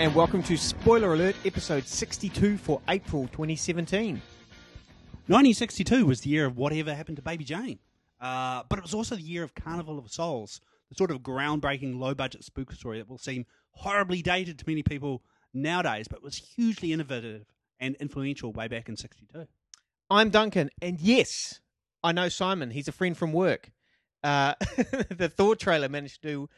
And welcome to Spoiler Alert, episode 62 for April 2017. 1962 was the year of whatever happened to Baby Jane. Uh, but it was also the year of Carnival of Souls, the sort of groundbreaking low budget spook story that will seem horribly dated to many people nowadays, but was hugely innovative and influential way back in 62. I'm Duncan, and yes, I know Simon. He's a friend from work. Uh, the Thor trailer managed to do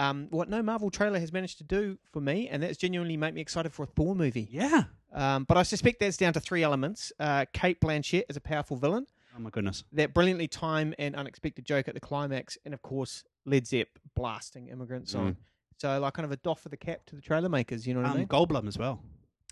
um, what no Marvel trailer has managed to do for me, and that's genuinely made me excited for a Thor movie. Yeah. Um, but I suspect that's down to three elements. Uh, Cate Blanchett is a powerful villain, Oh my goodness. that brilliantly timed and unexpected joke at the climax, and of course, Led Zepp blasting Immigrant Song. So, like, kind of a doff of the cap to the trailer makers, you know what I Um, mean? Goldblum as well.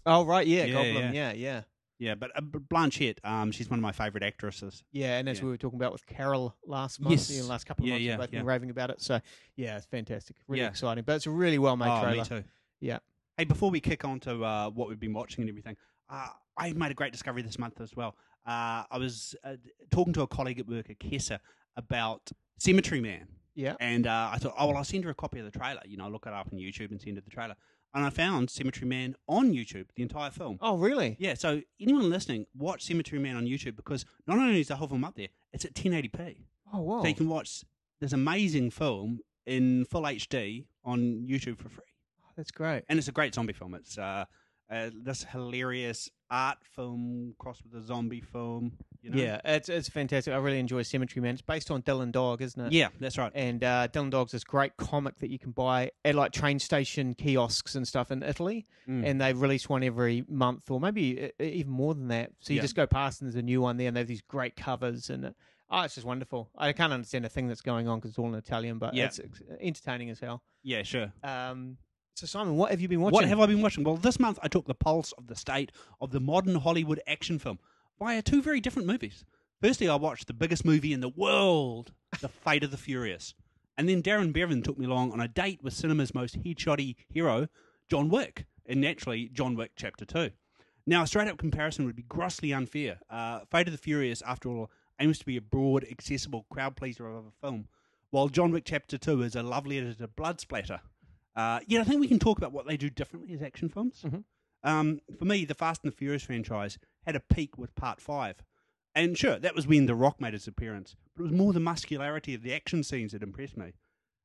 Oh, right, yeah, Yeah, Goldblum, yeah. yeah, yeah. Yeah, but uh, B- Blanchett, um, she's one of my favourite actresses. Yeah, and as Yeah. we were talking about with Carol last month, Yes. know, last couple of Yeah, months, yeah, we've both been yeah. raving about it. So, yeah, it's fantastic, really Yeah. exciting. But it's a really well made oh, trailer. me too. Yeah. Hey, before we kick on to uh, what we've been watching and everything, uh, I made a great discovery this month as well. Uh, I was uh, talking to a colleague at work, at Kessa, about Cemetery Man. Yeah. And uh, I thought, oh, well, I'll send her a copy of the trailer. You know, look it up on YouTube and send her the trailer. And I found Cemetery Man on YouTube, the entire film. Oh, really? Yeah, so anyone listening, watch Cemetery Man on YouTube because not only is the whole film up there, it's at 1080p. Oh, wow. So you can watch this amazing film in full HD on YouTube for free That's great. and it's a great zombie film. It's uh, uh, this hilarious art film crossed with a zombie film. You know? Yeah, it's it's fantastic. I really enjoy Cemetery Man. It's based on Dylan Dog, isn't it? yeah, that's right. And uh, Dylan Dog's this great comic that you can buy at like train station kiosks and stuff in Italy. Mm. And they release one every month or maybe even more than that. So you Yeah. just go past and there's a new one there and they have these great covers. And oh, it's just wonderful. I can't understand a thing that's going on because it's all in Italian, but Yeah. it's entertaining as hell. Yeah, sure. Um, so, Simon, what have you been watching? What have I been watching? Well, this month I took the pulse of the state of the modern Hollywood action film via two very different movies. Firstly, I watched the biggest movie in the world, The Fate of the Furious. And then Darren Bevan took me along on a date with cinema's most headshotty hero, John Wick, and naturally, John Wick Chapter 2. Now, a straight up comparison would be grossly unfair. Uh, Fate of the Furious, after all, aims to be a broad, accessible crowd pleaser of a film, while John Wick Chapter 2 is a lovely edited blood splatter. Uh, yeah, I think we can talk about what they do differently as action films. Mhm. Um, for me, the Fast and the Furious franchise had a peak with Part 5. And sure, that was when The Rock made his appearance, but it was more the muscularity of the action scenes that impressed me.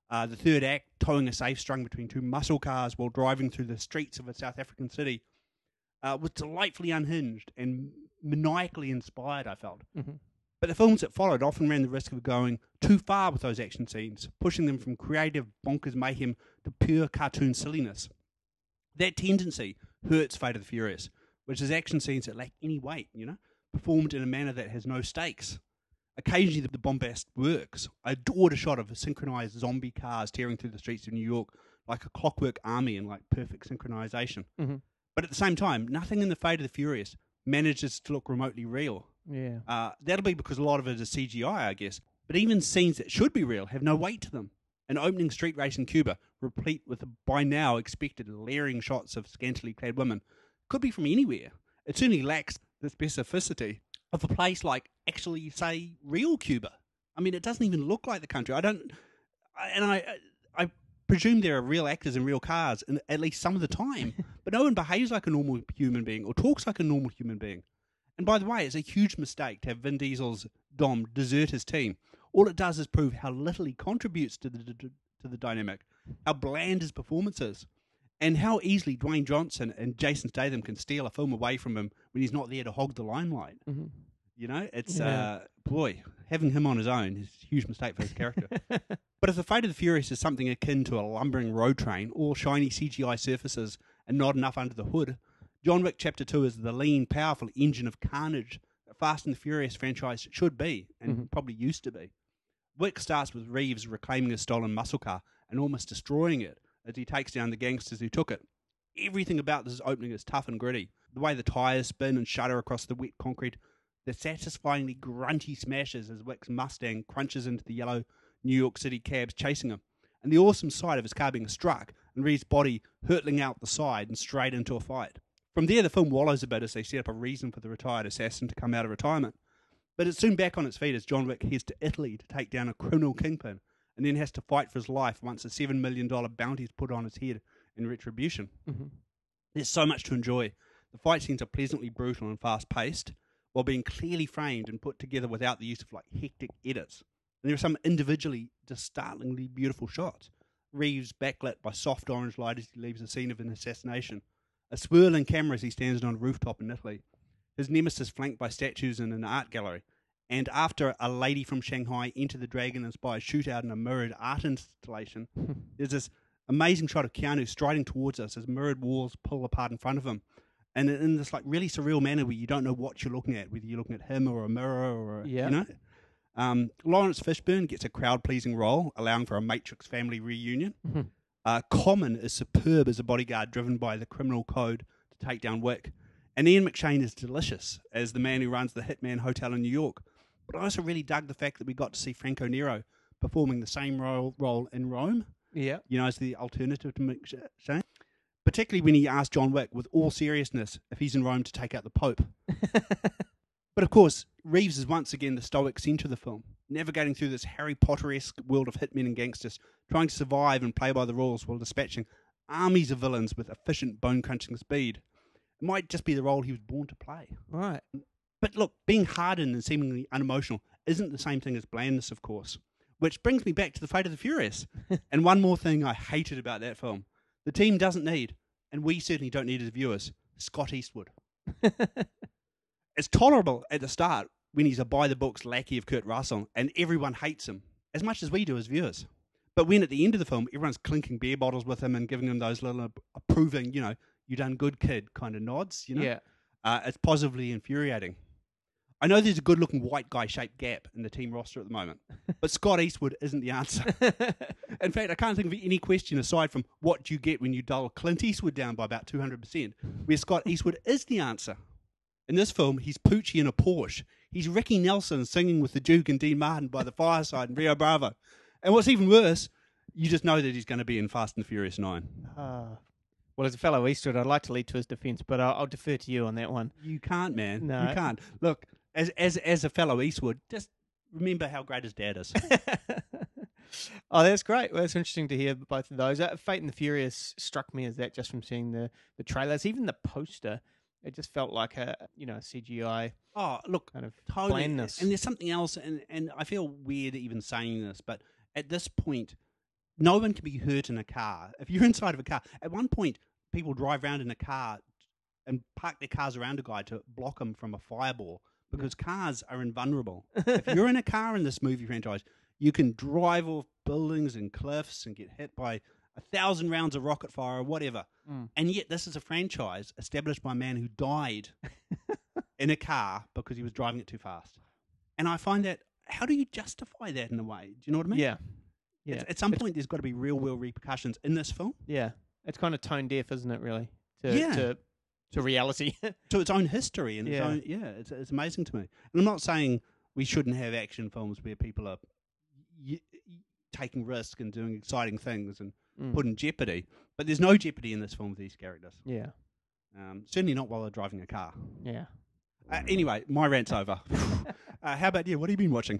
Uh, the third act, towing a safe strung between two muscle cars while driving through the streets of a South African city, uh, was delightfully unhinged and maniacally inspired, I felt. Mhm. But the films that followed often ran the risk of going too far with those action scenes, pushing them from creative bonkers mayhem to pure cartoon silliness. That tendency hurts Fate of the Furious, which is action scenes that lack any weight, you know, performed in a manner that has no stakes. Occasionally, the, bombast works. I adored a shot of synchronized zombie cars tearing through the streets of New York like a clockwork army in like perfect synchronization. Mm-hmm. But at the same time, nothing in the Fate of the Furious manages to look remotely real. Yeah. Uh, that'll be because a lot of it is CGI, I guess. But even scenes that should be real have no weight to them. An opening street race in Cuba, replete with the by now expected leering shots of scantily clad women, could be from anywhere. It certainly lacks the specificity of a place like actually, say, real Cuba. I mean, it doesn't even look like the country. I don't, and I, I presume there are real actors in real cars, and at least some of the time. but no one behaves like a normal human being or talks like a normal human being. And by the way, it's a huge mistake to have Vin Diesel's Dom desert his team. All it does is prove how little he contributes to the to the dynamic, how bland his performance is, and how easily Dwayne Johnson and Jason Statham can steal a film away from him when he's not there to hog the limelight. Mhm. You know, it's Yeah. uh, boy having him on his own is a huge mistake for his character. But if the fate of the Furious is something akin to a lumbering road train, all shiny CGI surfaces and not enough under the hood, John Wick Chapter 2 is the lean, powerful engine of carnage that Fast and the Furious franchise should be, and Mhm. probably used to be. Wick starts with Reeves reclaiming a stolen muscle car and almost destroying it as he takes down the gangsters who took it. Everything about this opening is tough and gritty, the way the tyres spin and shudder across the wet concrete, the satisfyingly grunty smashes as Wick's Mustang crunches into the yellow New York City cabs chasing him, and the awesome sight of his car being struck and Reeves' body hurtling out the side and straight into a fight. From there, the film wallows a bit as they set up a reason for the retired assassin to come out of retirement. But it's soon back on its feet as John Wick heads to Italy to take down a criminal kingpin and then has to fight for his life once a $7 million bounty is put on his head in retribution. Mhm. There's so much to enjoy. The fight scenes are pleasantly brutal and fast paced, while being clearly framed and put together without the use of like hectic edits. And there are some individually just startlingly beautiful shots. Reeves backlit by soft orange light as he leaves the scene of an assassination, a swirling camera as he stands on a rooftop in Italy, his nemesis flanked by statues in an art gallery, and after a lady from Shanghai enter the dragon inspired shootout in a mirrored art installation, there's this amazing shot of Keanu striding towards us as mirrored walls pull apart in front of him. And in this like really surreal manner where you don't know what you're looking at, whether you're looking at him or a mirror or a, Yeah. you know. Um, Laurence Fishburne gets a crowd pleasing role, allowing for a Matrix family reunion. Mhm. Uh, Common is superb as a bodyguard driven by the criminal code to take down Wick. And Ian McShane is delicious as the man who runs the Hitman Hotel in New York. But I also really dug the fact that we got to see Franco Nero performing the same role, role in Rome, Yeah. you know, as the alternative to McShane. Particularly when he asked John Wick, with all seriousness, if he's in Rome to take out the Pope. But of course, Reeves is once again the stoic centre of the film, navigating through this Harry Potter esque world of hitmen and gangsters, trying to survive and play by the rules while dispatching armies of villains with efficient, bone crunching speed. It might just be the role he was born to play. Right. But look, being hardened and seemingly unemotional isn't the same thing as blandness, of course. Which brings me back to The Fate of the Furious. and one more thing I hated about that film the team doesn't need, and we certainly don't need as viewers, Scott Eastwood. It's tolerable at the start when he's a by the books lackey of Kurt Russell and everyone hates him, as much as we do as viewers. But when at the end of the film, everyone's clinking beer bottles with him and giving him those little approving, you know, you done good, kid kind of nods, you know, Yeah. uh, it's positively infuriating. I know there's a good looking white guy shaped gap in the team roster at the moment, but Scott Eastwood isn't the answer. In fact, I can't think of any question aside from what do you get when you dull Clint Eastwood down by about 200%, where Scott Eastwood is the answer. In this film, he's Poochie in a Porsche. He's Ricky Nelson singing with the Duke and Dean Martin by the fireside in Rio Bravo. And what's even worse, you just know that he's going to be in Fast and Furious 9. Ah. well, as a fellow Eastwood, I'd like to lead to his defence, but I'll, I'll defer to you on that one. You can't, man. No. You can't. Look, as, as, as a fellow Eastwood, just remember how great his dad is. oh, that's great. Well, it's interesting to hear both of those. Uh, Fate and the Furious struck me as that just from seeing the, the trailers, even the poster. It just felt like a you know a CGI oh, look, kind of totally. blandness. And there's something else, and, and I feel weird even saying this, but at this point, no one can be hurt in a car. If you're inside of a car, at one point, people drive around in a car and park their cars around a guy to block him from a fireball because cars are invulnerable. if you're in a car in this movie franchise, you can drive off buildings and cliffs and get hit by a thousand rounds of rocket fire or whatever. Mm. And yet, this is a franchise established by a man who died in a car because he was driving it too fast. And I find that, how do you justify that in a way? Do you know what I mean? yeah, yeah, At, at some It's- point, there's got to be real world repercussions in this film yeah. It's kind of tone deaf, isn't it? Really, to Yeah. to, to reality. to its own history and its Yeah. own. Yeah, it's, it's amazing to me. And I'm not saying we shouldn't have action films where people are y- y- taking risk and doing exciting things and Mm. put in jeopardy. But there's no jeopardy in this film with these characters. yeah, Um, certainly not while they're driving a car. yeah. Uh, anyway, my rant's over. uh, how about you? What have you been watching?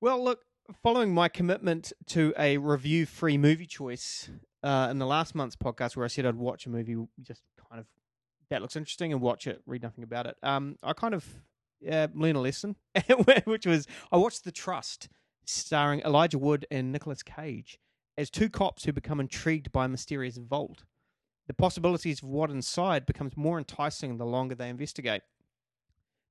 Well, look, following my commitment to a review free movie choice uh, in the last month's podcast, where I said I'd watch a movie just kind of that looks interesting and watch it, read nothing about it, um, I kind of uh, learned a lesson, which was I watched The Trust, starring Elijah Wood and Nicolas Cage, as two cops who become intrigued by a mysterious vault. The possibilities of what inside becomes more enticing the longer they investigate.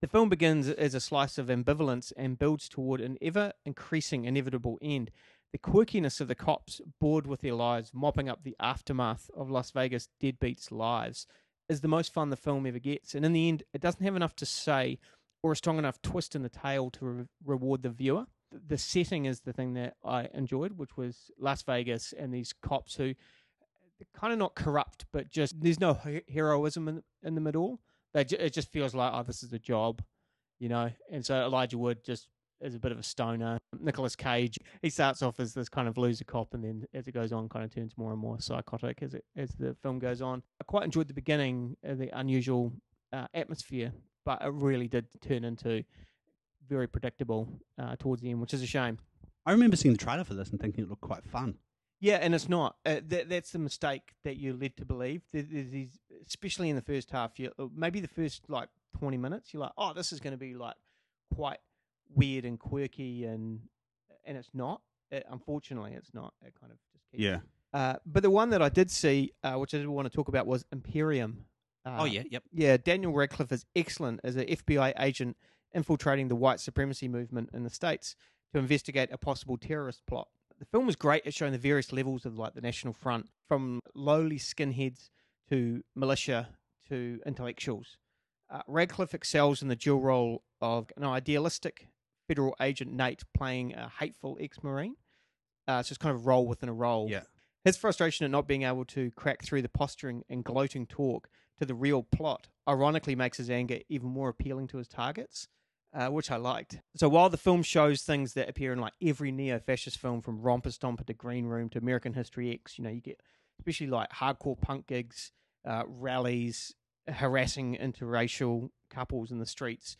The film begins as a slice of ambivalence and builds toward an ever increasing inevitable end. The quirkiness of the cops, bored with their lives, mopping up the aftermath of Las Vegas deadbeats' lives, is the most fun the film ever gets. And in the end, it doesn't have enough to say or a strong enough twist in the tale to re- reward the viewer. Th- The setting is the thing that I enjoyed, which was Las Vegas and these cops who kind of not corrupt, but just there's no he- heroism in, in them at all. They ju- it just feels like oh, this is a job, you know. And so Elijah Wood just is a bit of a stoner. Nicolas Cage, he starts off as this kind of loser cop, and then as it goes on, kind of turns more and more psychotic as it as the film goes on. I quite enjoyed the beginning, uh, the unusual uh, atmosphere, but it really did turn into very predictable uh, towards the end, which is a shame. I remember seeing the trailer for this and thinking it looked quite fun. Yeah, and it's not. Uh, that, that's the mistake that you're led to believe. There, there's these, especially in the first half, you maybe the first like 20 minutes, you're like, oh, this is going to be like quite weird and quirky, and and it's not. It, unfortunately, it's not. It kind of just keeps. Yeah. Uh, but the one that I did see, uh, which I did want to talk about, was Imperium. Uh, oh yeah. Yep. yeah, Daniel Radcliffe is excellent as an FBI agent infiltrating the white supremacy movement in the States to investigate a possible terrorist plot. The film was great at showing the various levels of like the National Front, from lowly skinheads to militia to intellectuals. Uh, Radcliffe excels in the dual role of an idealistic federal agent Nate playing a hateful ex-marine. Uh, it's just kind of a role within a role. Yeah. His frustration at not being able to crack through the posturing and gloating talk to the real plot ironically makes his anger even more appealing to his targets, uh, which I liked. So while the film shows things that appear in like every neo-fascist film, from Romper Stomper to Green Room to American History X, you know, you get especially like hardcore punk gigs, uh, rallies, harassing interracial couples in the streets.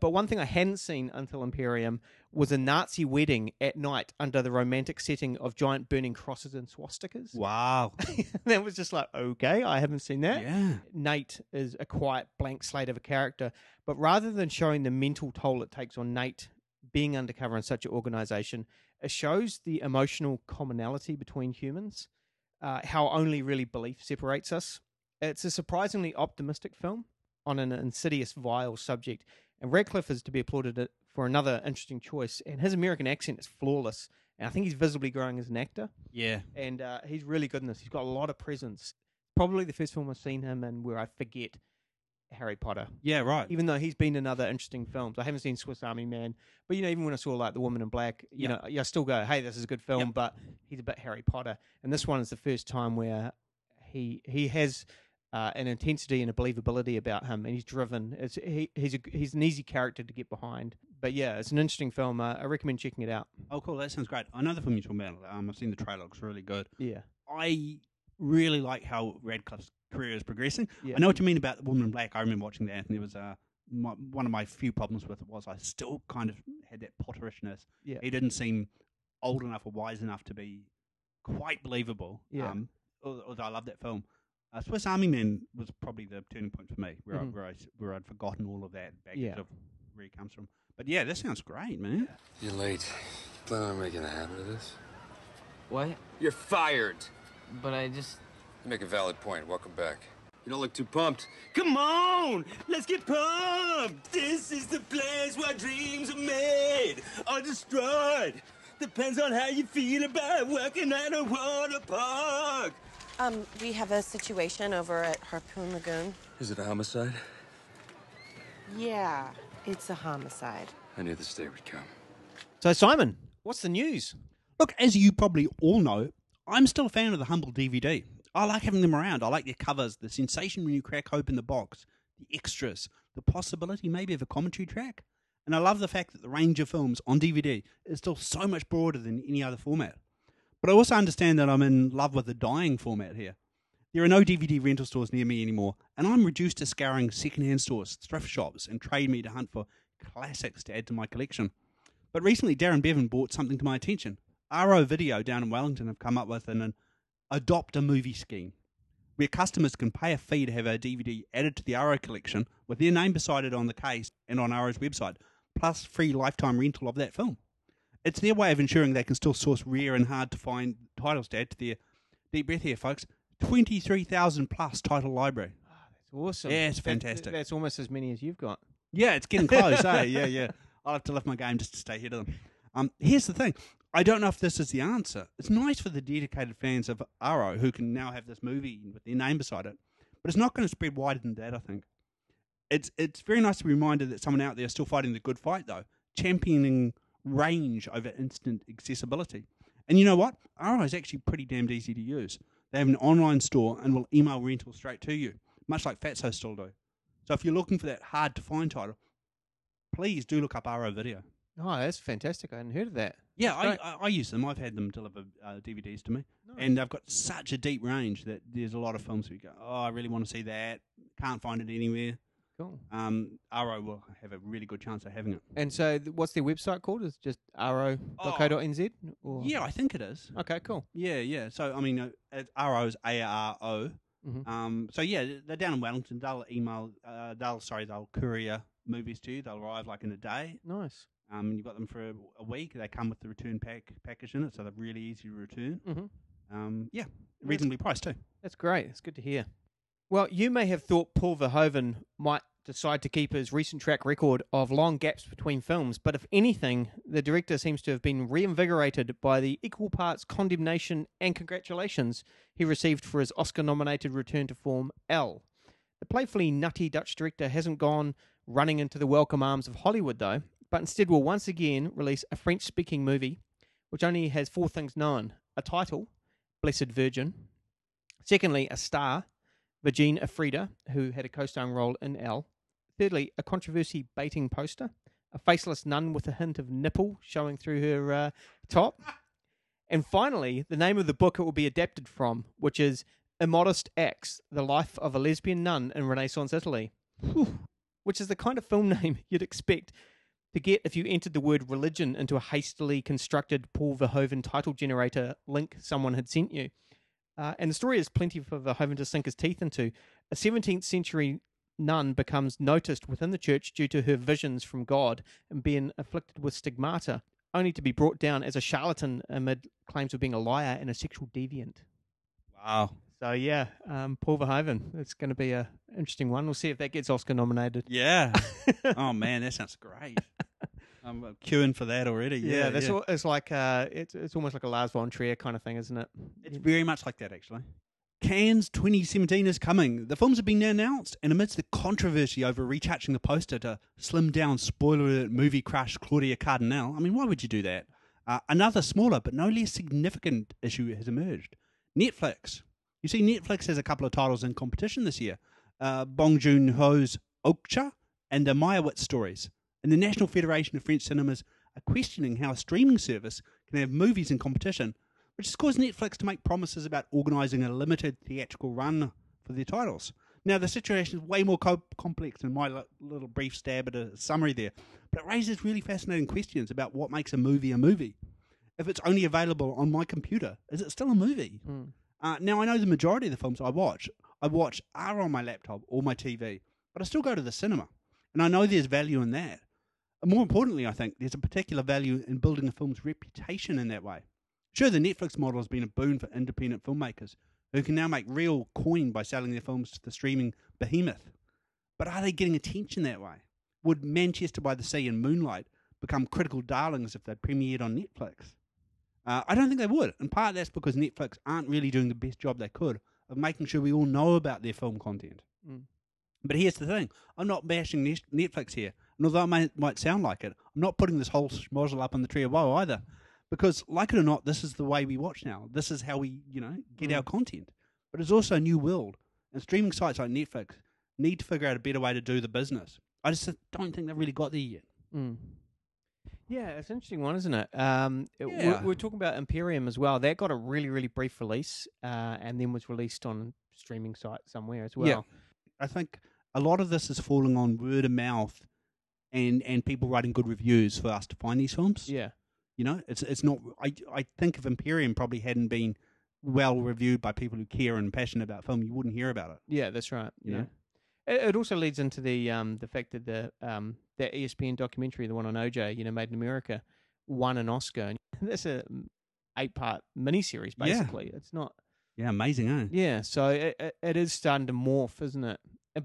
But, one thing I hadn't seen until Imperium was a Nazi wedding at night under the romantic setting of giant burning crosses and swastikas. Wow. that was just like, okay, I haven't seen that. yeah. Nate is a quiet blank slate of a character, but rather than showing the mental toll it takes on Nate being undercover in such an organization, it shows the emotional commonality between humans, uh, how only really belief separates us. It's a surprisingly optimistic film on an insidious, vile subject, and Radcliffe is to be applauded for another interesting choice. And his American accent is flawless, and I think he's visibly growing as an actor Yeah. and uh, he's really good in this. He's got a lot of presence. Probably the first film I've seen him in where I forget Harry Potter, Yeah. Right. even though he's been in other interesting films. I haven't seen Swiss Army Man, but you know, even when I saw like The Woman in Black, you Yep. know, I still go, "Hey, this is a good film," Yep. but he's a bit Harry Potter. And this one is the first time where he he has. Uh, an intensity and a believability about him, and he's driven. It's, he, he's a, he's an easy character to get behind. But yeah, it's an interesting film. Uh, I recommend checking it out. Oh, cool. That sounds great. I know the film you're talking about. Um, I've seen the trailer. It looks really good. Yeah, I really like how Radcliffe's career is progressing. Yeah. I know what you mean about the Woman in Black. I remember watching that, and there was uh, my, one of my few problems with it was I still kind of had that Potterishness. Yeah. He didn't seem old enough or wise enough to be quite believable. Yeah. Um, although I love that film. Uh, Swiss Army Man was probably the turning point for me, where, Mhm. I, where, I, s- where I'd forgotten all of that baggage Yeah. of where he comes from. But yeah, this sounds great, man. You're late. Plan on making a habit of this? What? You're fired. But I just. You make a valid point. Welcome back. You don't look too pumped. Come on, let's get pumped. This is the place where dreams are made or destroyed. Depends on how you feel about working at a water park. Um, we have a situation over at Harpoon Lagoon. Is it a homicide? Yeah, it's a homicide. I knew this day would come. So Simon, what's the news? Look, as you probably all know, I'm still a fan of the Humble DVD. I like having them around. I like their covers, the sensation when you crack open the box, the extras, the possibility maybe of a commentary track. And I love the fact that the range of films on DVD is still so much broader than any other format. But I also understand that I'm in love with the dying format here. There are no DVD rental stores near me anymore, and I'm reduced to scouring secondhand stores, thrift shops, and trade me to hunt for classics to add to my collection. But recently, Darren Bevan brought something to my attention. Aro Video down in Wellington have come up with an, an adopt a movie scheme where customers can pay a fee to have a DVD added to the Aro collection with their name beside it on the case and on Aro's website, plus free lifetime rental of that film. It's their way of ensuring they can still source rare and hard to find titles to add to their deep breath here, folks. 23,000 plus title library. that's awesome. Yeah, it's That- fantastic. that's almost as many as you've got. Yeah, it's getting close, eh? Yeah, yeah. I'll have to lift my game just to stay ahead of them. Um, here's the thing. I don't know if this is the answer. It's nice for the dedicated fans of Aro who can now have this movie with their name beside it, but it's not going to spread wider than that. I think it's it's very nice to be reminded that someone out there is still fighting the good fight, though, championing range over instant accessibility. And you know what? Aro is actually pretty damned easy to use. They have an online store and will email rental straight to you, much like Fatso still do. So if you're looking for that hard to find title, please do look up Aro Video. Oh, that's fantastic. I hadn't heard of that. Yeah, I, I, I use them. I've had them deliver uh, DVDs to me, Nice. and they've got such a deep range that there's a lot of films where you go, oh, I really want to see that. Can't find it anywhere. Cool. Um, Aro will have a really good chance of having it. And so, th- what's their website called? Is it just ro.co.nz? Or? Yeah, I think it is. Okay, cool. Yeah, yeah. So I mean, uh, Aro's A R O. Mhm. Um, so yeah, they're down in Wellington. They'll email. Uh, they'll sorry, they'll courier movies to you. They'll arrive like in a day. Nice. Um, you've got them for a, a week. They come with the return pack package in it, so they're really easy to return. Mhm. Um, yeah, reasonably priced too. That's great. It's good to hear. Well, you may have thought Paul Verhoeven might decide to keep his recent track record of long gaps between films, but if anything, the director seems to have been reinvigorated by the equal parts condemnation and congratulations he received for his Oscar nominated return to form Elle. The playfully nutty Dutch director hasn't gone running into the welcome arms of Hollywood, though, but instead will once again release a French speaking movie which only has four things known a title, Blessed Virgin, secondly, a star, Virginie Efira, who had a co starring role in Elle, thirdly, a controversy baiting poster, a faceless nun with a hint of nipple showing through her uh, top. And finally, the name of the book it will be adapted from, which is Immodest Acts The Life of a Lesbian Nun in Renaissance Italy. Whew. Which is the kind of film name you'd expect to get if you entered the word religion into a hastily constructed Paul Verhoeven title generator link someone had sent you. Uh, and the story is plenty for Verhoeven to sink his teeth into. A 17th century nun becomes noticed within the church due to her visions from God and being afflicted with stigmata, only to be brought down as a charlatan amid claims of being a liar and a sexual deviant. Wow. So yeah, um, Paul Verhoeven. It's going to be a interesting one. We'll see if that gets Oscar nominated. Yeah. oh man, that sounds great. I'm uh, queuing for that already. Yeah, Yeah, that's yeah. All, it's like uh, it's it's almost like a Lars von Trier kind of thing, isn't it? It's very much like that, actually. Cannes 2017 is coming. The films have been announced, and amidst the controversy over retouching the poster to slim down spoiler alert movie crush Claudia Cardinale, I mean, why would you do that? Uh, another smaller but no less significant issue has emerged. Netflix. You see, Netflix has a couple of titles in competition this year uh, Bong Joon Ho's Okja and the Meyerowitz stories. And the National Federation of French Cinemas are questioning how a streaming service can have movies in competition which has caused Netflix to make promises about organising a limited theatrical run for their titles. Now, the situation is way more co- complex than my li- little brief stab at a summary there, but it raises really fascinating questions about what makes a movie a movie. If it's only available on my computer, is it still a movie? Uh, now, I know the majority of the films I watch, I watch are on my laptop or my TV, but I still go to the cinema, and I know there's value in that. And more importantly, I think there's a particular value in building a film's reputation in that way. Sure, the Netflix model has been a boon for independent filmmakers who can now make real coin by selling their films to the streaming behemoth. But are they getting attention that way? Would Manchester by the Sea and Moonlight become critical darlings if they premiered on Netflix? Uh, I don't think they would. And part of that's because Netflix aren't really doing the best job they could of making sure we all know about their film content. Mm. But here's the thing I'm not bashing Netflix here. And although it may, might sound like it, I'm not putting this whole schmozzle up on the tree of woe either. Because, like it or not, this is the way we watch now. This is how we, you know, get our content. But it's also a new world. And streaming sites like Netflix need to figure out a better way to do the business. I just don't think they've really got there yet. Mm. Yeah, it's an interesting one, isn't it? Um, it- we're, we're talking about Imperium as well. That got a really, really brief release, uh, and then was released on streaming site somewhere as well. Yeah. I think a lot of this is falling on word of mouth and, and people writing good reviews for us to find these films. Yeah. You know, it's it's not. I I think if Imperium probably hadn't been well reviewed by people who care and passionate about film, you wouldn't hear about it. Yeah, that's right. You yeah. know? It, also leads into the um the fact that the um that ESPN documentary, the one on OJ, you know, made in America, won an Oscar. And that's a eight part miniseries, basically. Yeah. basically. It's not. Yeah, amazing, eh? Yeah, so it, it, is starting to morph, isn't it?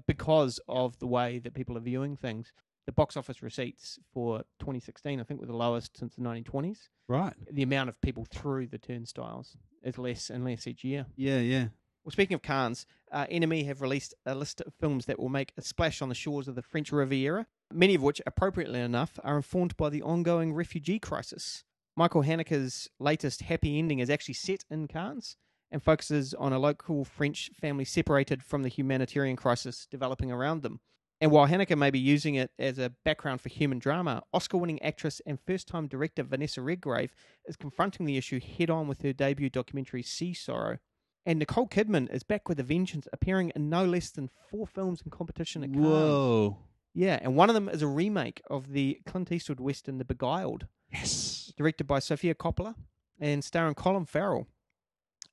Because of the way that people are viewing things. The box office receipts for 2016, I think, were the lowest since the 1920s. Right. The amount of people through the turnstiles is less and less each year. Yeah, yeah. Well, speaking of Cannes, uh, NME have released a list of films that will make a splash on the shores of the French Riviera, many of which, appropriately enough, are informed by the ongoing refugee crisis. Michael Haneke's latest Happy Ending is actually set in Cannes and focuses on a local French family separated from the humanitarian crisis developing around them. And while Haneke may be using it as a background for human drama, Oscar winning actress and first time director Vanessa Redgrave is confronting the issue head on with her debut documentary Sea Sorrow. And Nicole Kidman is back with a vengeance, appearing in no less than four films in competition at Cannes. Whoa. Yeah, and one of them is a remake of the Clint Eastwood western The Beguiled, Yes. directed by Sofia Coppola and starring Colin Farrell,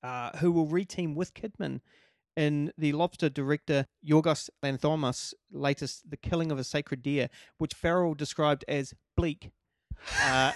uh, who will reteam with Kidman in the Lobster director Yorgos Lanthimos' latest The Killing of a Sacred Deer, which Farrell described as bleak. uh,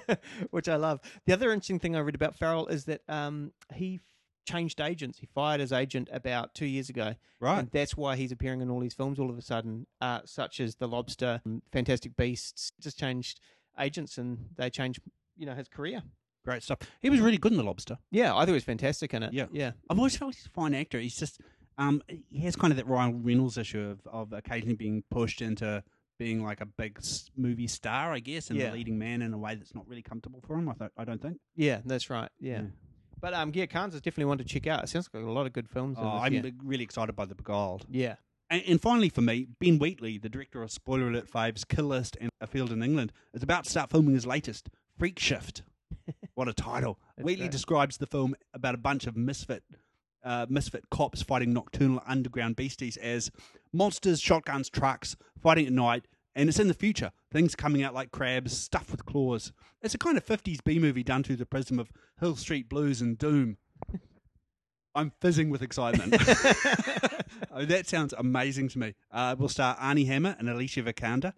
which I love. The other interesting thing I read about Farrell is that um, he f- changed agents. He fired his agent about two years ago, Right. and that's why he's appearing in all these films all of a sudden, uh, such as The Lobster, Fantastic Beasts. Just changed agents, and they changed, you know, his career. Great stuff. He was really good in The Lobster. Yeah, I thought he was fantastic in it. Yeah. yeah, I've always felt he's a fine actor. He's just um, he has kind of that Ryan Reynolds issue of, of occasionally being pushed into being like a big movie star, I guess, and Yeah. the leading man in a way that's not really comfortable for him. I, th- I don't think. yeah. That's right. Yeah. Yeah. But um, yeah, Cannes is definitely one to check out. It sounds like a lot of good films. Oh, I'm year. really excited by The Beguiled. yeah. And, and finally, for me, Ben Wheatley, the director of Spoiler Alert Faves, Kill List, and A Field in England, is about to start filming his latest, Freak Shift. What a title! That's Wheatley great. describes the film about a bunch of misfit, uh, misfit cops fighting nocturnal underground beasties as monsters, shotguns, trucks, fighting at night, and it's in the future. Things coming out like crabs, stuffed with claws. It's a kind of 50s B movie done through the prism of Hill Street Blues and Doom. I'm fizzing with excitement. Oh, that sounds amazing to me. Uh, we'll start Armie Hammer and Alicia Vikander.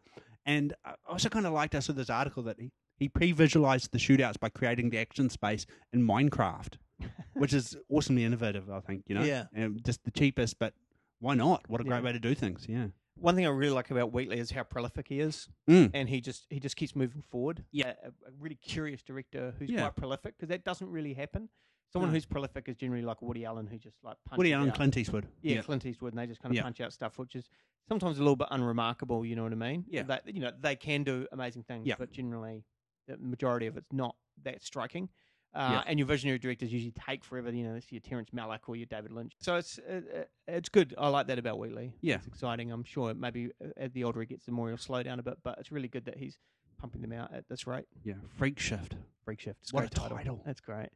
And I also kind of liked I saw this article that he, he pre-visualized the shootouts by creating the action space in Minecraft, which is awesomely innovative, I think, you know? Yeah. And just the cheapest, but why not? What a great Yeah. way to do things, yeah. One thing I really like about Wheatley is how prolific he is, Mm. and he just he just keeps moving forward. Yeah. a, a really curious director who's Yeah. quite prolific because that doesn't really happen. Someone No. who's prolific is generally like Woody Allen, who just like punches Woody Allen, out. Clint Eastwood. yeah, Clint Eastwood, and they just kind of punch out stuff, which is sometimes a little bit unremarkable. You know what I mean? Yeah. They, you know, they can do amazing things, Yeah. but generally, the majority of it's not that striking. Uh, Yeah. And your visionary directors usually take forever. You know, it's your Terrence Malick or your David Lynch. So it's uh, uh, it's good. I like that about Wheatley. Yeah. it's exciting. I'm sure maybe uh, as the older he gets, the more he'll slow down a bit. But it's really good that he's pumping them out at this rate. Yeah, Freak Shift. Freak Shift. It's What a title. title. That's great.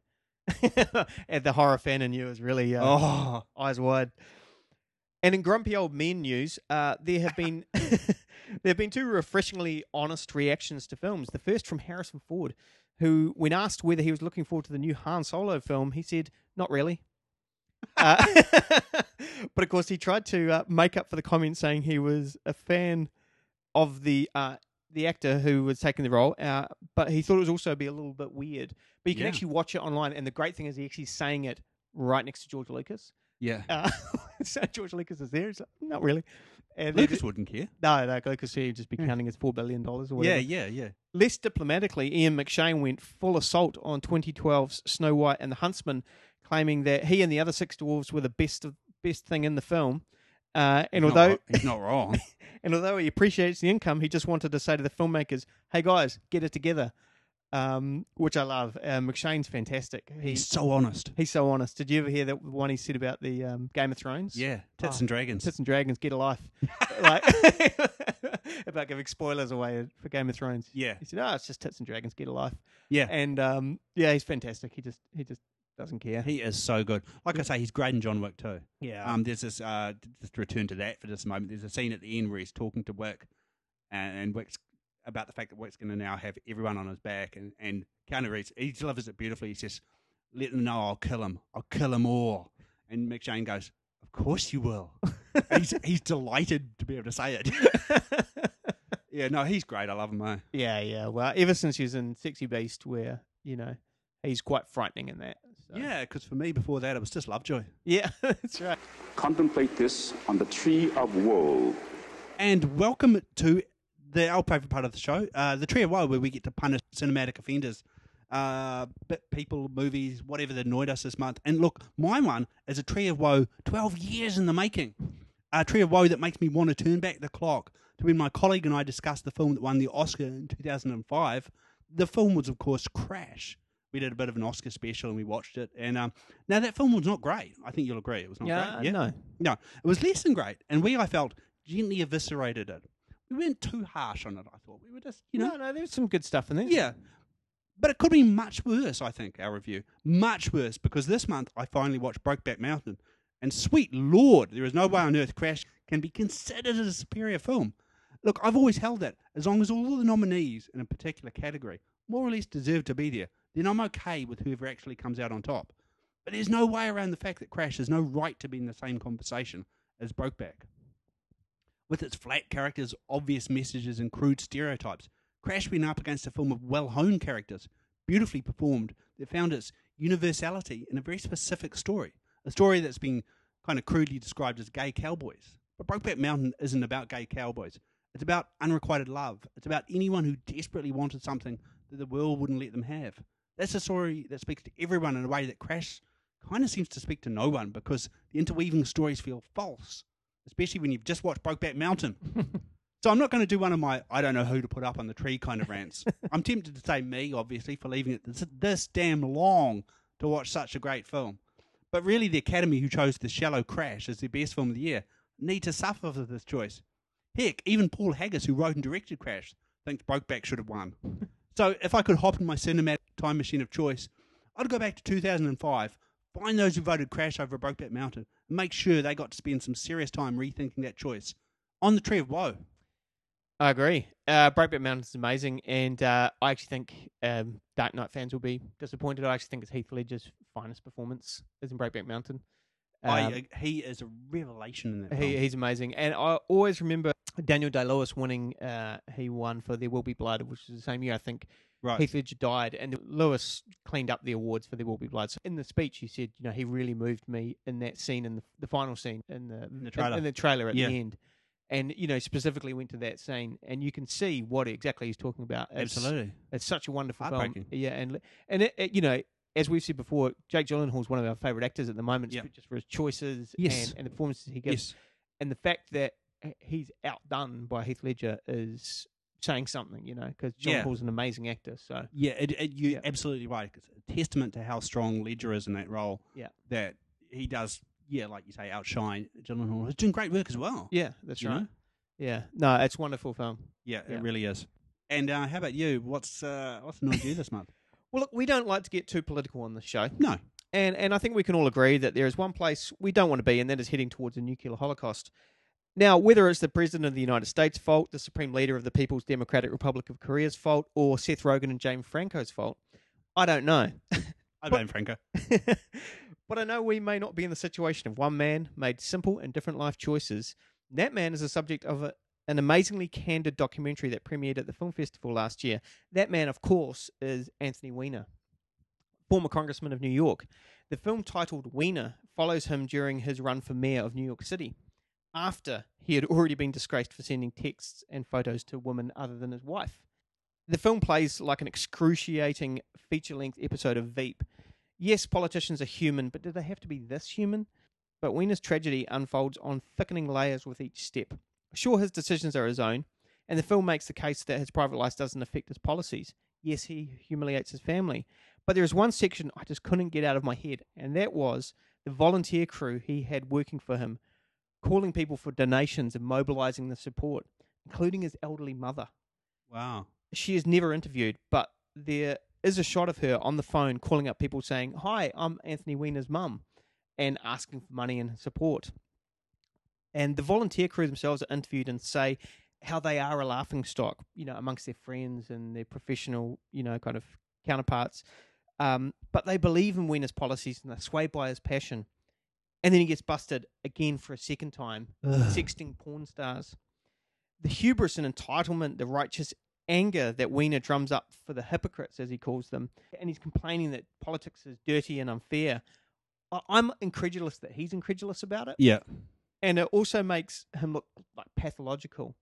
and the horror fan in you is really uh, Oh, eyes wide. And in grumpy old men news, uh, there have been there have been two refreshingly honest reactions to films. The first from Harrison Ford, who, when asked whether he was looking forward to the new Han Solo film, he said, "Not really." uh, but of course, he tried to uh, make up for the comment, saying he was a fan of the uh, the actor who was taking the role, uh, but he thought it was also be a little bit weird. But you can Yeah. actually watch it online, and the great thing is he actually saying it right next to George Lucas. yeah. Uh, so George Lucas is there. He's like, not really. And they Lucas wouldn't care. no, no, Lucas he'd just be Yeah. counting his four billion dollars or Yeah, whatever. yeah, yeah. Less diplomatically, Ian McShane went full assault on 2012's Snow White and the Huntsman, claiming that he and the other six dwarves were the best of, best thing in the film. Uh, and He's although wro- he's not wrong. and although he appreciates the income, he just wanted to say to the filmmakers, "Hey guys, get it together," um, which I love. Uh, McShane's fantastic. he's He's so honest. he's so honest. Did you ever hear that one he said about the um, Game of Thrones? Yeah, tits Oh, and dragons. Tits and Dragons, get a life. like about giving spoilers away for Game of Thrones. Yeah, He said, "Oh, it's just Tits and Dragons, get a life." yeah. And um, yeah, he's fantastic. He just he just doesn't care. He is so good. Like I say, he's great in John Wick too. yeah. Um, there's this. Uh, just to return to that for just a moment. There's a scene at the end where he's talking to Wick, and, and Wick's about the fact that Wick's going to now have everyone on his back, and and Keanu Reeves he delivers it beautifully. He says, "Let them know I'll kill him. I'll kill them all." And McShane goes, "Of course you will." He's he's delighted to be able to say it. yeah, no, he's great. I love him. Eh? yeah, yeah. Well, ever since he was in Sexy Beast, where you know he's quite frightening in that. So. Yeah, because for me before that it was just Lovejoy. yeah, that's right. Contemplate this on the tree of woe. And welcome to the our favourite part of the show, uh, the Tree of Woe, where we get to punish cinematic offenders, uh, bit people, movies, whatever that annoyed us this month. And look, my one is a Tree of Woe, 12 years in the making. A Tree of Woe that makes me want to turn back the clock to when my colleague and I discussed the film that won the Oscar in 2005. The film was, of course, Crash. We did a bit of an Oscar special and we watched it. And um, now that film was not great. I think you'll agree. It was not Yeah, great. no. No, it was less than great. And we, I felt, gently eviscerated it. We weren't too harsh on it. I thought we were just, you know, no, no, there's some good stuff in there. yeah. But it could be much worse. I think our review much worse because this month I finally watched Brokeback Mountain, and sweet lord, there is no way on earth Crash can be considered a superior film. Look, I've always held that as long as all of the nominees in a particular category more or less deserve to be there, then I'm okay with whoever actually comes out on top. But there's no way around the fact that Crash has no right to be in the same conversation as Brokeback. With its flat characters, obvious messages, and crude stereotypes, Crash went up against a film of well honed characters, beautifully performed, that found its universality in a very specific story. A story that's been kind of crudely described as gay cowboys. But Brokeback Mountain isn't about gay cowboys. It's about unrequited love. It's about anyone who desperately wanted something that the world wouldn't let them have. That's a story that speaks to everyone in a way that Crash kind of seems to speak to no one because the interweaving stories feel false, especially when you've just watched Brokeback Mountain. so I'm not going to do one of my I don't know who to put up on the tree kind of rants. I'm tempted to say me, obviously, for leaving it this, this damn long to watch such a great film. But really, the Academy who chose The Shallow Crash as their best film of the year need to suffer for this choice. Heck, even Paul Haggis, who wrote and directed Crash, thinks Brokeback should have won. so if I could hop in my cinematic time machine of choice, I'd go back to 2005, find those who voted Crash over Brokeback Mountain, and make sure they got to spend some serious time rethinking that choice on the Tree of Woe. I agree. Uh, Brokeback Mountain is amazing, and uh, I actually think um, Dark Knight fans will be disappointed. I actually think it's Heath Ledger's finest performance is in Brokeback Mountain. Um, uh, he is a revelation in that film. he's amazing, and I always remember Daniel Day Lewis winning. Uh, he won for There Will Be Blood, which is the same year I think right. Heath Ledger died, and Lewis cleaned up the awards for There Will Be Blood. So in the speech, he said, you know, he really moved me in that scene, in the, the final scene, in the, the trailer. in, the trailer at Yeah. the end. And you know, specifically went to that scene, and you can see what exactly he's talking about. It's, Absolutely. it's such a wonderful film. Yeah, and and it, it- you know, as we've said before, Jake Gyllenhaal's one of our favorite actors at the moment, Yeah. just for his choices Yes. and, and the performances he gives Yes. and the fact that he's outdone by Heath Ledger is saying something, you know, because John Yeah. Paul's an amazing actor. So Yeah, it, it, you're Yeah. absolutely right. It's a testament to how strong Ledger is in that role. Yeah. That he does, yeah, like you say, outshine Gyllenhaal. He's doing great work as well. yeah, that's right. know? Yeah, no, it's a wonderful film. Yeah, Yeah. it really is. And uh, how about you? What's uh, what's annoyed you this month? Well, look, we don't like to get too political on this show, No. and and I think we can all agree that there is one place we don't want to be, and that is heading towards a nuclear holocaust. Now, whether it's the President of the United States' fault, the Supreme Leader of the People's Democratic Republic of Korea's fault, or Seth Rogen and James Franco's fault, I don't know. I blame Franco. but I know we may not be in the situation of one man made simple and different life choices. That man is the subject of a, an amazingly candid documentary that premiered at the film festival last year. That man, of course, is Anthony Weiner, former congressman of New York. The film titled Weiner follows him during his run for mayor of New York City, after he had already been disgraced for sending texts and photos to women other than his wife. The film plays like an excruciating feature length episode of Veep. Yes, politicians are human, but do they have to be this human? But Weiner's tragedy unfolds on thickening layers with each step. Sure, his decisions are his own, and the film makes the case that his private life doesn't affect his policies. Yes, he humiliates his family. But there is one section I just couldn't get out of my head, and that was the volunteer crew he had working for him, calling people for donations and mobilizing the support, including his elderly mother Wow. she is never interviewed, but there is a shot of her on the phone calling up people saying, Hi, I'm Anthony Weiner's mum, and asking for money and support. And the volunteer crew themselves are interviewed and say how they are a laughing stock, you know, amongst their friends and their professional, you know, kind of counterparts. Um, but they believe in Weiner's policies and they're swayed by his passion. And then he gets busted again for a second time, sexting porn stars. The hubris and entitlement, the righteous anger that Weiner drums up for the hypocrites, as he calls them, and he's complaining that politics is dirty and unfair. I- I'm incredulous that he's incredulous about it, Yeah. and it also makes him look like pathological.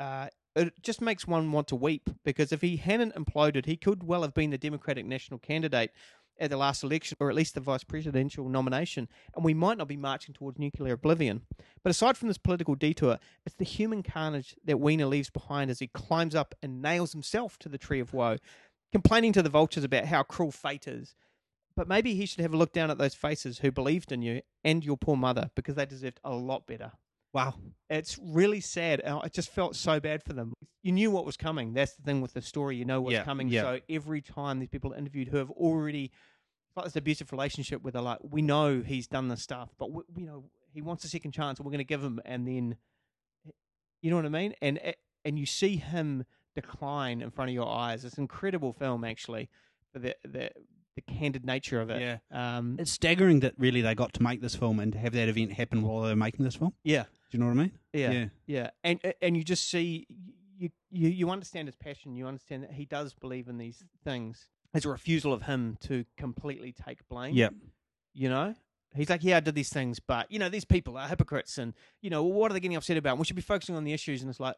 Uh, it just makes one want to weep because if he hadn't imploded, he could well have been the Democratic national candidate at the last election, or at least the vice presidential nomination, and we might not be marching towards nuclear oblivion. But aside from this political detour, it's the human carnage that Weiner leaves behind as he climbs up and nails himself to the tree of woe, complaining to the vultures about how cruel fate is. But maybe he should have a look down at those faces who believed in you and your poor mother because they deserved a lot better. Wow. It's really sad. and I just felt so bad for them. You knew what was coming. That's the thing with the story. You know what's Yeah, coming. yeah. So every time these people are interviewed who have already it's like this abusive relationship where they're like, we know he's done this stuff, but we, you know he wants a second chance, and we're going to give him, and then you know what I mean. And and you see him decline in front of your eyes. It's an incredible film, actually, for the the, the candid nature of it. Yeah. Um, It's staggering that really they got to make this film and to have that event happen while they were making this film. yeah. Do you know what I mean? Yeah, Yeah. yeah, and and you just see you you you understand his passion. You understand that he does believe in these things. It's a refusal of him to completely take blame. Yep. you know, he's like, yeah, I did these things, but you know, these people are hypocrites, and you know, what are they getting upset about? We should be focusing on the issues, and it's like,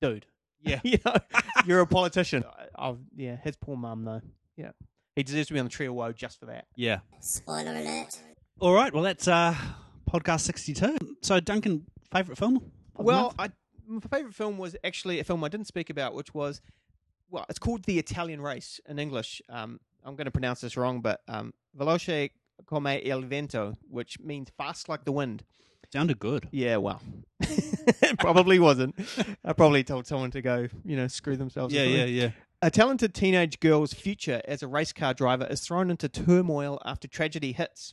dude, Yeah. you know, you're a politician. I, I, yeah, his poor mum though. Yeah, he deserves to be on the tree of woe just for that. Yeah. Spoiler alert. All right. Well, that's uh, podcast 62. So, Duncan, favourite film? Well. I, my favorite film was actually a film I didn't speak about, which was well, it's called The Italian Race in English. Um, I'm going to pronounce this wrong, but um, Veloce come il vento, which means fast like the wind. sounded good. Yeah, well, it probably wasn't. I probably told someone to go, you know, screw themselves. Yeah, yeah, yeah. A talented teenage girl's future as a race car driver is thrown into turmoil after tragedy hits.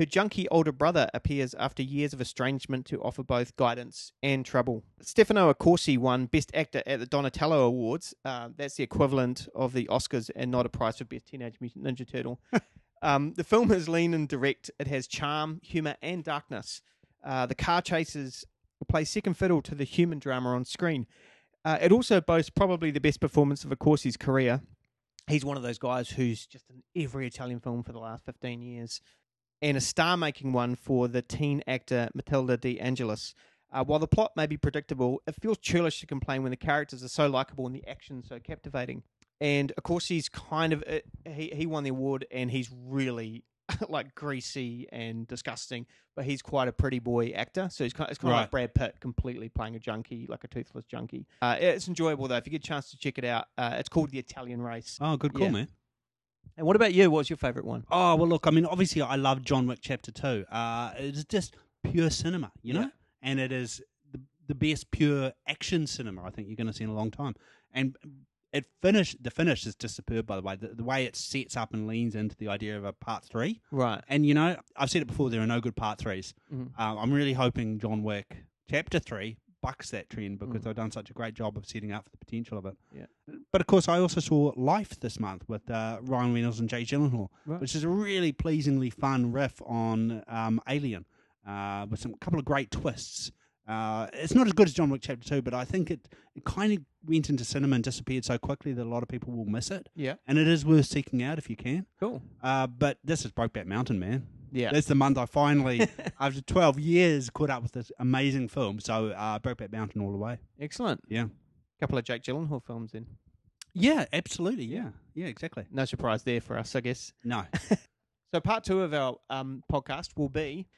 Her junky older brother appears after years of estrangement to offer both guidance and trouble. Stefano Accorsi won Best Actor at the Donatello Awards. Uh, that's the equivalent of the Oscars and not a prize for Best Teenage Mutant Ninja Turtle. um, the film is lean and direct. It has charm, humour, and darkness. Uh, the car chases play second fiddle to the human drama on screen. Uh, it also boasts probably the best performance of Accorsi's career. He's one of those guys who's just in every Italian film for the last 15 years, and a star making one for the teen actor Matilda De Angelis. Uh, while the plot may be predictable, it feels churlish to complain when the characters are so likable and the action so captivating. And of course, he's kind of uh, he he won the award, and he's really like greasy and disgusting, but he's quite a pretty boy actor. So he's kind, it's kind of Right. like Brad Pitt, completely playing a junkie, like a toothless junkie. Uh, it's enjoyable though. If you get a chance to check it out, uh, it's called The Italian Race. Oh, good call, Yeah. man. And what about you? What's your favorite one? Oh well, look. I mean, obviously, I love John Wick Chapter Two. Uh, it's just pure cinema, you know, Yeah. and it is the, the best pure action cinema I think you're going to see in a long time. And it finish the finish is just superb, by the way. The, the way it sets up and leans into the idea of a part three. Right. And you know, I've said it before. There are no good part 3s Mhm. Um, I'm really hoping John Wick Chapter Three bucks that trend Mm. because they've done such a great job of setting up for the potential of it. Yeah. But of course, I also saw Life this month with uh, Ryan Reynolds and Jake Gyllenhaal, Right. which is a really pleasingly fun riff on um, Alien, uh, with some couple of great twists. Uh, it's not as good as John Wick Chapter Two, but I think it, it kind of went into cinema and disappeared so quickly that a lot of people will miss it. Yeah. And it is worth seeking out if you can. Cool. Uh, but this is Brokeback Mountain, man. Yeah. That's the month I finally, after 12 years, caught up with this amazing film. So, uh, Brokeback Mountain all the way. Excellent. Yeah. couple of Jake Gyllenhaal films in. Yeah, absolutely. Yeah. Yeah, exactly. No surprise there for us, I guess. No. So part two of our um, podcast will be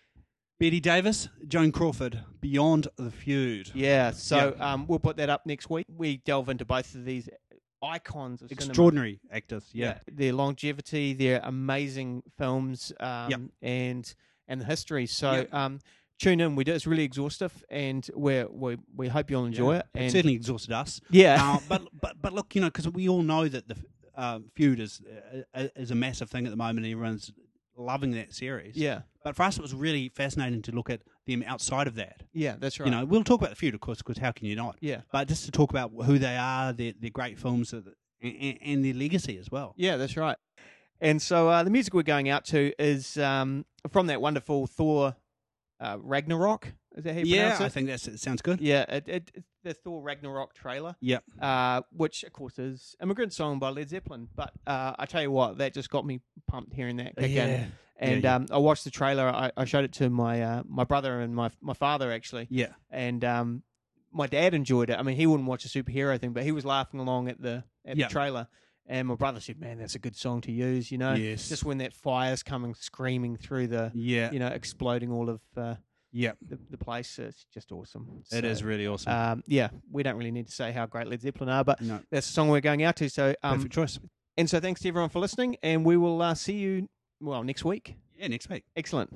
Bette Davis, Joan Crawford, Beyond the Feud. yeah. So um, we'll put that up next week. We delve into both of these icons of cinema. Extraordinary actors. Yeah. their longevity, their amazing films, um, Yep. and and the history. So Yep. um, tune in. We do. It's really exhaustive, and we we we hope you'll enjoy Yeah. it. And certainly exhausted us. Yeah. Uh, but, but, but look, you know, because we all know that the uh, feud is, uh, is a massive thing at the moment. And everyone's loving that series. yeah, But for us, it was really fascinating to look at them outside of that. yeah, that's right. You know, we'll talk about the feud, of course, because how can you not? yeah, But just to talk about who they are, their, their great films, and, and their legacy as well. yeah, that's right. And so uh, the music we're going out to is um, from that wonderful Thor uh, Ragnarok. Is that how you Yeah, pronounce it? I think that it sounds good. Yeah, it, it, it's the Thor Ragnarok trailer. Yep. uh, which of course is Immigrant Song by Led Zeppelin. But uh, I tell you what, that just got me pumped hearing that again. Yeah. And yeah. Um, I watched the trailer. I, I showed it to my uh, my brother and my my father actually, Yeah. and um, my dad enjoyed it. I mean, he wouldn't watch a superhero thing, but he was laughing along at the at Yeah. the trailer. And my brother said, "Man, that's a good song to use." You know, Yes. just when that fire's coming screaming through the, Yeah. you know, exploding all of uh, Yeah. the the place. It's just awesome. It So, is really awesome. Um, yeah, we don't really need to say how great Led Zeppelin are, but no. that's the song we're going out to. So, um, Perfect choice. and so thanks to everyone for listening, and we will uh, see you well next week. Yeah, next week. Excellent.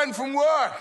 Friend from work.